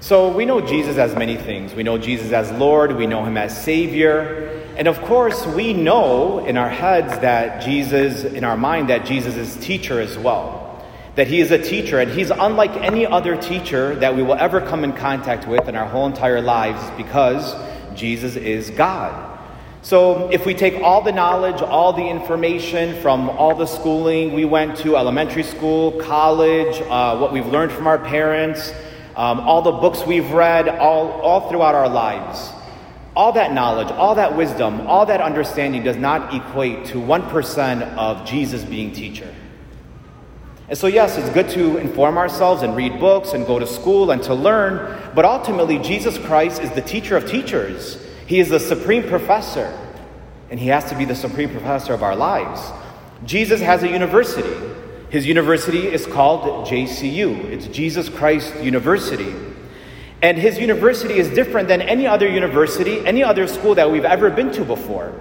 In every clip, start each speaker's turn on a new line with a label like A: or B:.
A: So we know Jesus as many things. We know Jesus as Lord, we know him as Savior. And of course, we know in our heads that Jesus, in our mind, that Jesus is teacher as well. That he is a teacher, and he's unlike any other teacher that we will ever come in contact with in our whole entire lives because Jesus is God. So, if we take all the knowledge, all the information from all the schooling we went to, elementary school, college, uh, what we've learned from our parents, um, all the books we've read, all, all throughout our lives. All that knowledge, all that wisdom, all that understanding does not equate to 1% of Jesus being teacher. And so, yes, it's good to inform ourselves and read books and go to school and to learn, but ultimately, Jesus Christ is the teacher of teachers. He is the supreme professor, and he has to be the supreme professor of our lives. Jesus has a university. His university is called JCU, it's Jesus Christ University. And his university is different than any other university, any other school that we've ever been to before.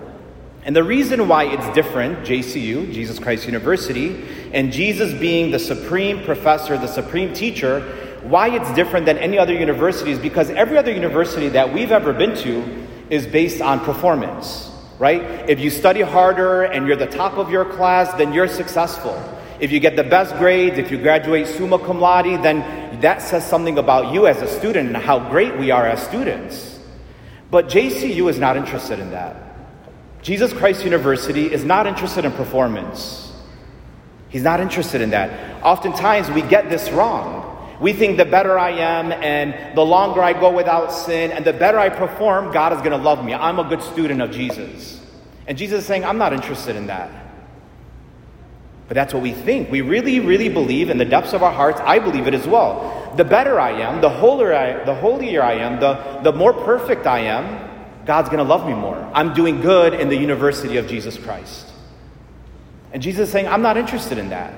A: And the reason why it's different, JCU, Jesus Christ University, and Jesus being the supreme professor, the supreme teacher, why it's different than any other university is because every other university that we've ever been to is based on performance, right? If you study harder and you're the top of your class, then you're successful. If you get the best grades, if you graduate summa cum laude, then that says something about you as a student and how great we are as students. But JCU is not interested in that. Jesus Christ University is not interested in performance. He's not interested in that. Oftentimes we get this wrong. We think the better I am and the longer I go without sin and the better I perform, God is going to love me. I'm a good student of Jesus. And Jesus is saying, I'm not interested in that. But that's what we think. We really, really believe in the depths of our hearts. I believe it as well. The better I am, the holier I, the holier I am, the, the more perfect I am, God's going to love me more. I'm doing good in the university of Jesus Christ. And Jesus is saying, I'm not interested in that.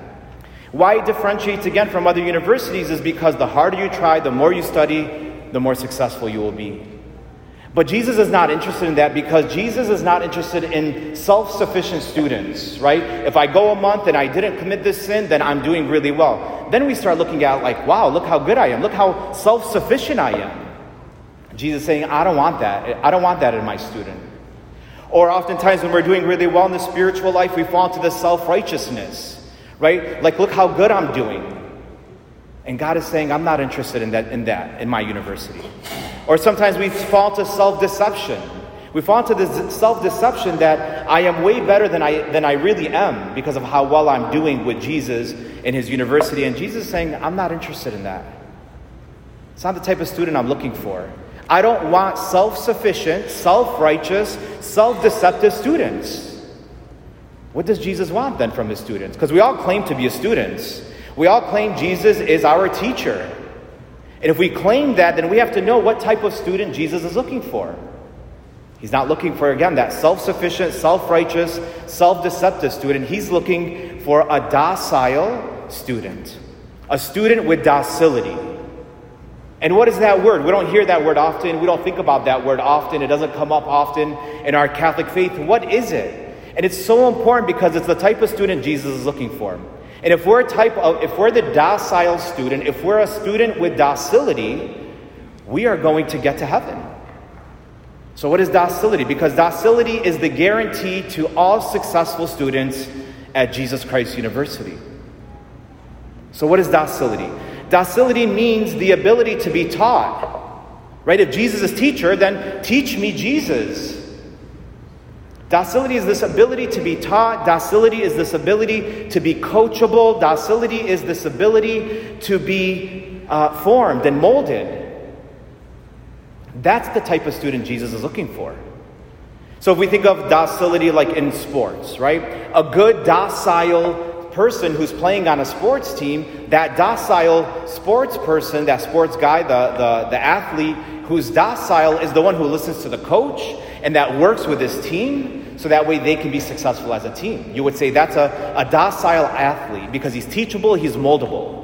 A: Why it differentiates again from other universities is because the harder you try, the more you study, the more successful you will be. But Jesus is not interested in that because Jesus is not interested in self sufficient students, right? If I go a month and I didn't commit this sin, then I'm doing really well. Then we start looking at, like, wow, look how good I am. Look how self sufficient I am. Jesus saying, I don't want that. I don't want that in my student. Or oftentimes when we're doing really well in the spiritual life, we fall into this self righteousness, right? Like, look how good I'm doing. And God is saying, I'm not interested in that, in that, in my university. Or sometimes we fall into self deception. We fall into this self deception that I am way better than I, than I really am because of how well I'm doing with Jesus in his university. And Jesus is saying, I'm not interested in that. It's not the type of student I'm looking for. I don't want self sufficient, self righteous, self deceptive students. What does Jesus want then from his students? Because we all claim to be students. We all claim Jesus is our teacher. And if we claim that, then we have to know what type of student Jesus is looking for. He's not looking for, again, that self sufficient, self righteous, self deceptive student. He's looking for a docile student, a student with docility. And what is that word? We don't hear that word often. We don't think about that word often. It doesn't come up often in our Catholic faith. What is it? And it's so important because it's the type of student Jesus is looking for. And if we're a type of, if we're the docile student, if we're a student with docility, we are going to get to heaven. So, what is docility? Because docility is the guarantee to all successful students at Jesus Christ University. So, what is docility? Docility means the ability to be taught. Right? If Jesus is teacher, then teach me Jesus. Docility is this ability to be taught. Docility is this ability to be coachable. Docility is this ability to be uh, formed and molded. That's the type of student Jesus is looking for. So if we think of docility like in sports, right? A good docile person who's playing on a sports team, that docile sports person, that sports guy, the, the, the athlete who's docile is the one who listens to the coach and that works with his team so that way they can be successful as a team. You would say that's a, a docile athlete because he's teachable, he's moldable.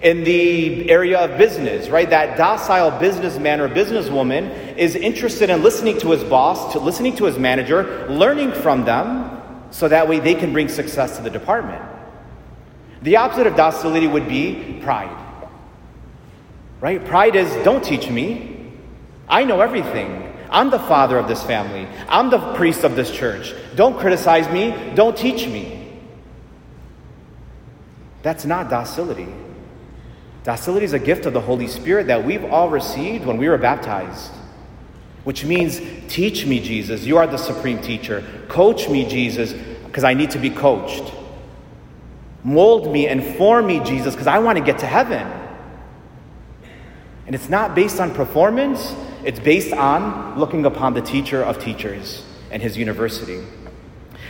A: In the area of business, right, that docile businessman or businesswoman is interested in listening to his boss, to listening to his manager, learning from them, so that way they can bring success to the department. The opposite of docility would be pride. Right? Pride is don't teach me. I know everything. I'm the father of this family. I'm the priest of this church. Don't criticize me. Don't teach me. That's not docility. Docility is a gift of the Holy Spirit that we've all received when we were baptized, which means teach me, Jesus. You are the supreme teacher. Coach me, Jesus, because I need to be coached. Mold me and form me, Jesus, because I want to get to heaven. And it's not based on performance, it's based on looking upon the teacher of teachers and his university.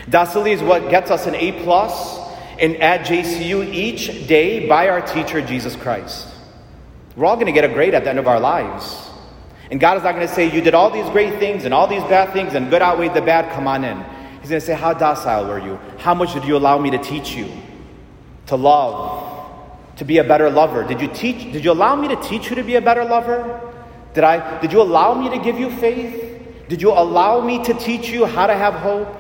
A: Docility is what gets us an A plus in at JCU each day by our teacher Jesus Christ. We're all going to get a grade at the end of our lives. And God is not going to say, You did all these great things and all these bad things, and good outweighed the bad, come on in. He's going to say, How docile were you? How much did you allow me to teach you? To love, to be a better lover. Did you teach did you allow me to teach you to be a better lover? Did I did you allow me to give you faith? Did you allow me to teach you how to have hope?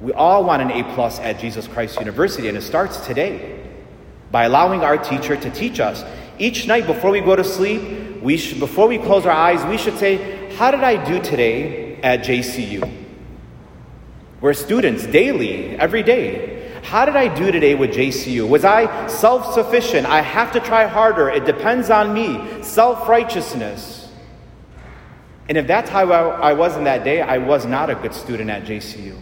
A: We all want an A plus at Jesus Christ University, and it starts today by allowing our teacher to teach us. Each night before we go to sleep, we should, before we close our eyes, we should say, How did I do today at JCU? We're students daily, every day. How did I do today with JCU? Was I self sufficient? I have to try harder. It depends on me. Self righteousness. And if that's how I was in that day, I was not a good student at JCU.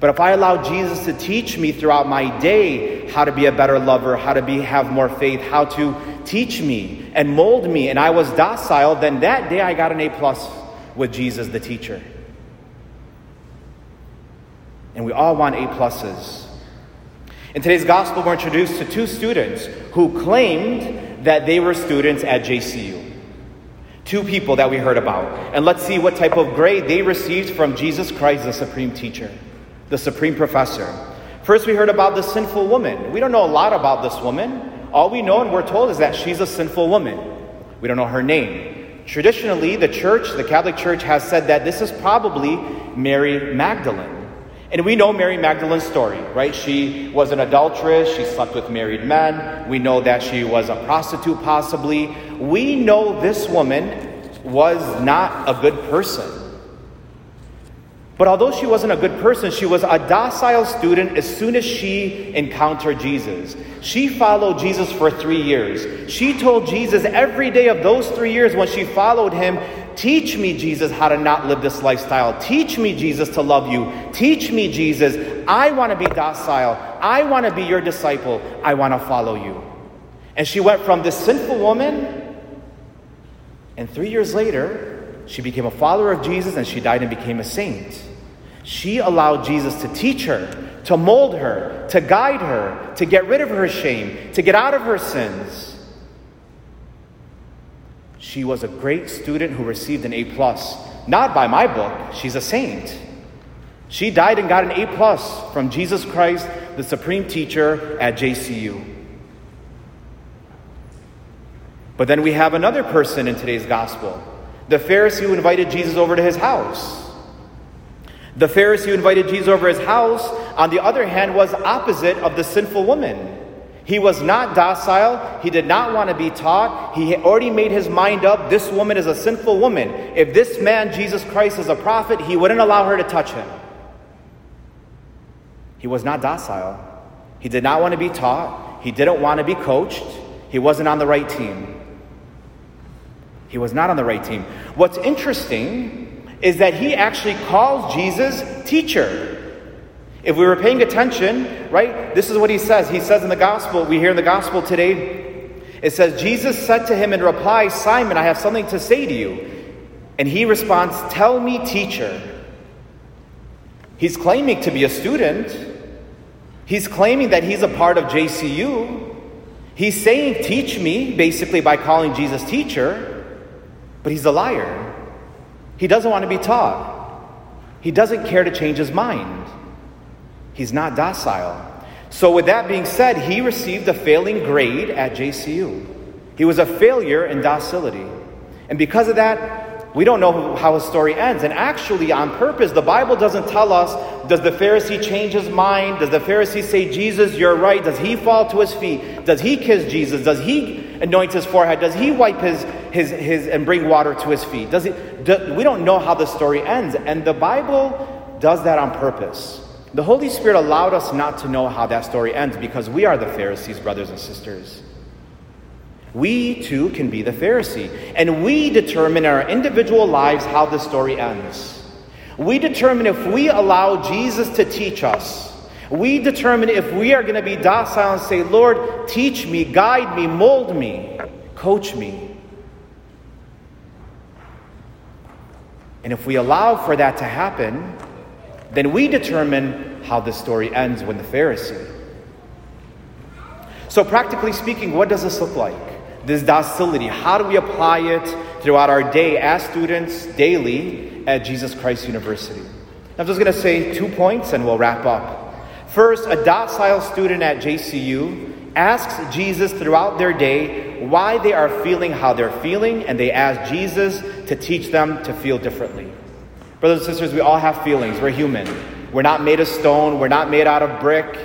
A: But if I allow Jesus to teach me throughout my day how to be a better lover, how to be have more faith, how to teach me and mold me, and I was docile, then that day I got an A plus with Jesus the teacher. And we all want A pluses. In today's gospel, we're introduced to two students who claimed that they were students at JCU. Two people that we heard about. And let's see what type of grade they received from Jesus Christ, the supreme teacher, the supreme professor. First, we heard about the sinful woman. We don't know a lot about this woman. All we know and we're told is that she's a sinful woman. We don't know her name. Traditionally, the church, the Catholic Church, has said that this is probably Mary Magdalene. And we know Mary Magdalene's story, right? She was an adulteress. She slept with married men. We know that she was a prostitute, possibly. We know this woman was not a good person. But although she wasn't a good person, she was a docile student as soon as she encountered Jesus. She followed Jesus for three years. She told Jesus every day of those three years when she followed him Teach me, Jesus, how to not live this lifestyle. Teach me, Jesus, to love you. Teach me, Jesus. I want to be docile. I want to be your disciple. I want to follow you. And she went from this sinful woman, and three years later, she became a follower of Jesus and she died and became a saint. She allowed Jesus to teach her, to mold her, to guide her, to get rid of her shame, to get out of her sins. She was a great student who received an A plus. Not by my book, she's a saint. She died and got an A plus from Jesus Christ, the supreme teacher at JCU. But then we have another person in today's gospel the Pharisee who invited Jesus over to his house. The Pharisee who invited Jesus over his house, on the other hand, was opposite of the sinful woman. He was not docile. He did not want to be taught. He had already made his mind up this woman is a sinful woman. If this man, Jesus Christ, is a prophet, he wouldn't allow her to touch him. He was not docile. He did not want to be taught. He didn't want to be coached. He wasn't on the right team. He was not on the right team. What's interesting is that he actually calls Jesus teacher. If we were paying attention, right, this is what he says. He says in the gospel, we hear in the gospel today, it says, Jesus said to him in reply, Simon, I have something to say to you. And he responds, Tell me, teacher. He's claiming to be a student. He's claiming that he's a part of JCU. He's saying, Teach me, basically by calling Jesus teacher, but he's a liar. He doesn't want to be taught, he doesn't care to change his mind. He's not docile. So, with that being said, he received a failing grade at JCU. He was a failure in docility. And because of that, We don't know how his story ends. And actually, on purpose, the Bible doesn't tell us does the Pharisee change his mind? Does the Pharisee say, Jesus, you're right? Does he fall to his feet? Does he kiss Jesus? Does he anoint his forehead? Does he wipe his, his, his and bring water to his feet? Does he, do, we don't know how the story ends. And the Bible does that on purpose. The Holy Spirit allowed us not to know how that story ends because we are the Pharisees, brothers and sisters. We too can be the Pharisee, and we determine in our individual lives how the story ends. We determine if we allow Jesus to teach us. We determine if we are going to be docile and say, Lord, teach me, guide me, mold me, coach me. And if we allow for that to happen, then we determine how the story ends when the Pharisee. So, practically speaking, what does this look like? this docility? How do we apply it throughout our day as students daily at Jesus Christ University? I'm just going to say two points and we'll wrap up. First, a docile student at JCU asks Jesus throughout their day why they are feeling how they're feeling, and they ask Jesus to teach them to feel differently. Brothers and sisters, we all have feelings. We're human. We're not made of stone, we're not made out of brick.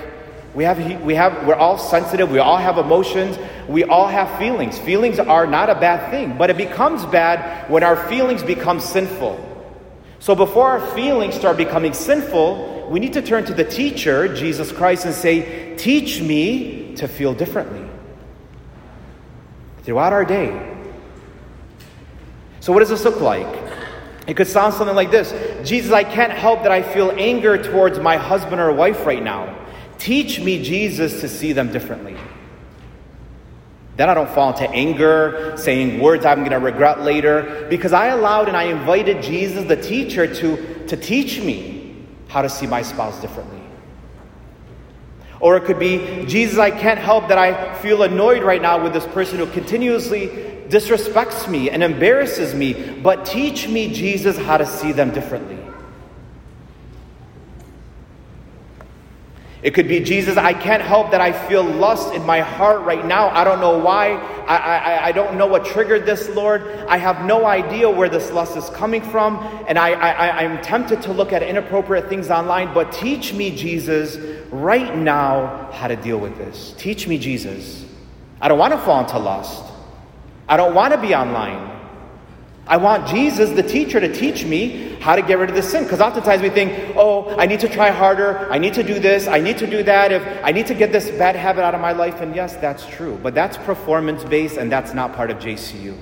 A: We have, we have, we're all sensitive. We all have emotions. We all have feelings. Feelings are not a bad thing, but it becomes bad when our feelings become sinful. So before our feelings start becoming sinful, we need to turn to the teacher, Jesus Christ, and say, Teach me to feel differently throughout our day. So, what does this look like? It could sound something like this Jesus, I can't help that I feel anger towards my husband or wife right now. Teach me, Jesus, to see them differently. Then I don't fall into anger, saying words I'm going to regret later, because I allowed and I invited Jesus, the teacher, to, to teach me how to see my spouse differently. Or it could be, Jesus, I can't help that I feel annoyed right now with this person who continuously disrespects me and embarrasses me, but teach me, Jesus, how to see them differently. It could be, Jesus, I can't help that I feel lust in my heart right now. I don't know why. I, I, I don't know what triggered this, Lord. I have no idea where this lust is coming from. And I, I, I'm tempted to look at inappropriate things online. But teach me, Jesus, right now how to deal with this. Teach me, Jesus. I don't want to fall into lust. I don't want to be online. I want Jesus, the teacher, to teach me how to get rid of the sin. Because oftentimes we think, oh, I need to try harder. I need to do this. I need to do that. If I need to get this bad habit out of my life. And yes, that's true. But that's performance based and that's not part of JCU.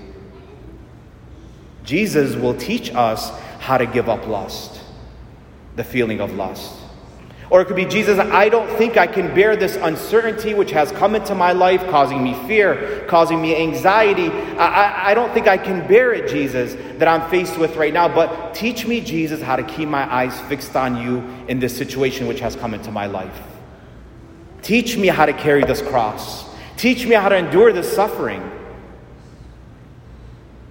A: Jesus will teach us how to give up lust, the feeling of lust. Or it could be, Jesus, I don't think I can bear this uncertainty which has come into my life, causing me fear, causing me anxiety. I, I, I, don't think I can bear it, Jesus, that I'm faced with right now. But teach me, Jesus, how to keep my eyes fixed on you in this situation which has come into my life. Teach me how to carry this cross. Teach me how to endure this suffering.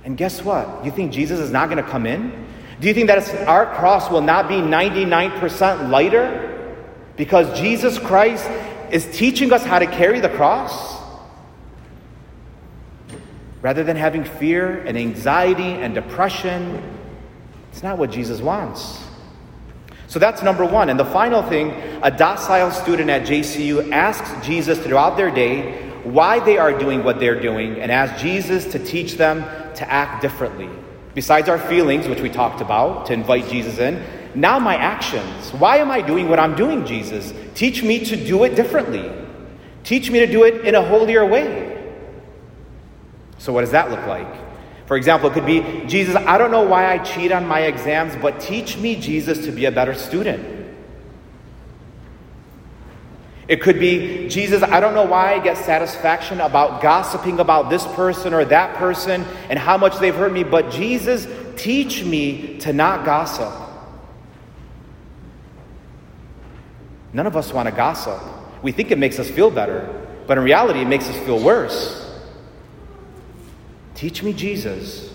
A: And guess what? You think Jesus is not going to come in? Do you think that our cross will not be 99% lighter? Because Jesus Christ is teaching us how to carry the cross. Rather than having fear and anxiety and depression, it's not what Jesus wants. So that's number one. And the final thing a docile student at JCU asks Jesus throughout their day why they are doing what they're doing and asks Jesus to teach them to act differently. Besides our feelings, which we talked about, to invite Jesus in, now, my actions. Why am I doing what I'm doing, Jesus? Teach me to do it differently. Teach me to do it in a holier way. So, what does that look like? For example, it could be Jesus, I don't know why I cheat on my exams, but teach me, Jesus, to be a better student. It could be, Jesus, I don't know why I get satisfaction about gossiping about this person or that person and how much they've hurt me, but Jesus, teach me to not gossip. None of us want to gossip. We think it makes us feel better, but in reality, it makes us feel worse. Teach me Jesus.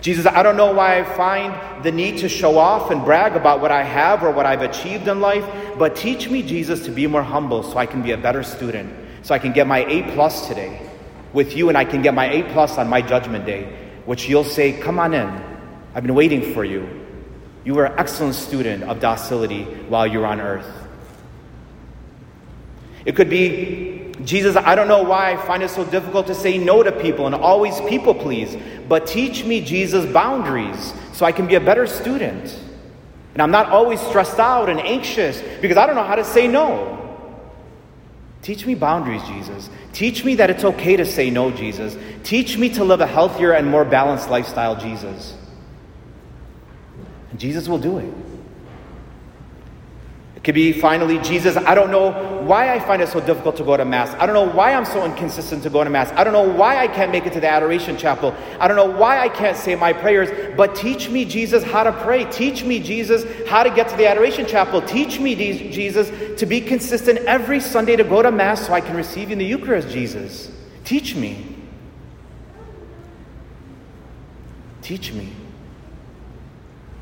A: Jesus, I don't know why I find the need to show off and brag about what I have or what I've achieved in life, but teach me, Jesus, to be more humble so I can be a better student, so I can get my A plus today with you and I can get my A plus on my judgment day, which you'll say, Come on in. I've been waiting for you. You were an excellent student of docility while you were on earth. It could be, Jesus, I don't know why I find it so difficult to say no to people and always people please, but teach me, Jesus, boundaries so I can be a better student. And I'm not always stressed out and anxious because I don't know how to say no. Teach me boundaries, Jesus. Teach me that it's okay to say no, Jesus. Teach me to live a healthier and more balanced lifestyle, Jesus. And Jesus will do it. It could be finally, Jesus, I don't know why I find it so difficult to go to Mass. I don't know why I'm so inconsistent to go to Mass. I don't know why I can't make it to the Adoration Chapel. I don't know why I can't say my prayers. But teach me, Jesus, how to pray. Teach me, Jesus, how to get to the Adoration Chapel. Teach me, Jesus, to be consistent every Sunday to go to Mass so I can receive you in the Eucharist, Jesus. Teach me. Teach me.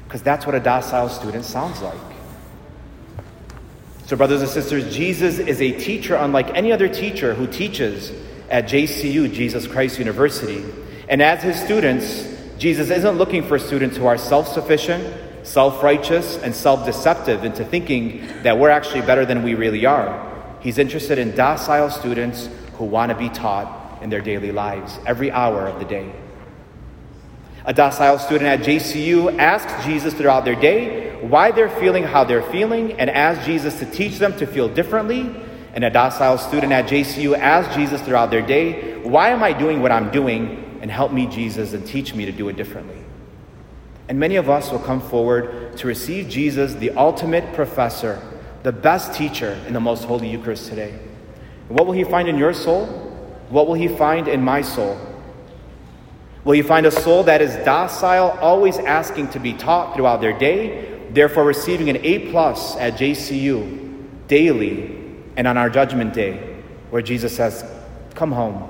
A: Because that's what a docile student sounds like. So, brothers and sisters, Jesus is a teacher unlike any other teacher who teaches at JCU, Jesus Christ University. And as his students, Jesus isn't looking for students who are self sufficient, self righteous, and self deceptive into thinking that we're actually better than we really are. He's interested in docile students who want to be taught in their daily lives every hour of the day. A docile student at JCU asks Jesus throughout their day why they're feeling how they're feeling and asks Jesus to teach them to feel differently. And a docile student at JCU asks Jesus throughout their day, Why am I doing what I'm doing? And help me, Jesus, and teach me to do it differently. And many of us will come forward to receive Jesus, the ultimate professor, the best teacher in the most holy Eucharist today. And what will he find in your soul? What will he find in my soul? Will you find a soul that is docile, always asking to be taught throughout their day, therefore receiving an A plus at JCU daily and on our judgment day, where Jesus says, Come home?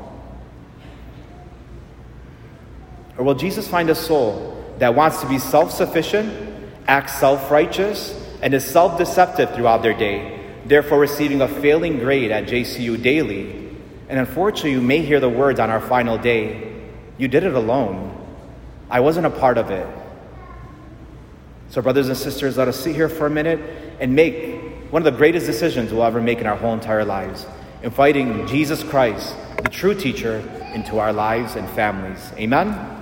A: Or will Jesus find a soul that wants to be self sufficient, acts self righteous, and is self deceptive throughout their day, therefore receiving a failing grade at JCU daily? And unfortunately, you may hear the words on our final day you did it alone. I wasn't a part of it. So, brothers and sisters, let us sit here for a minute and make one of the greatest decisions we'll ever make in our whole entire lives inviting Jesus Christ, the true teacher, into our lives and families. Amen.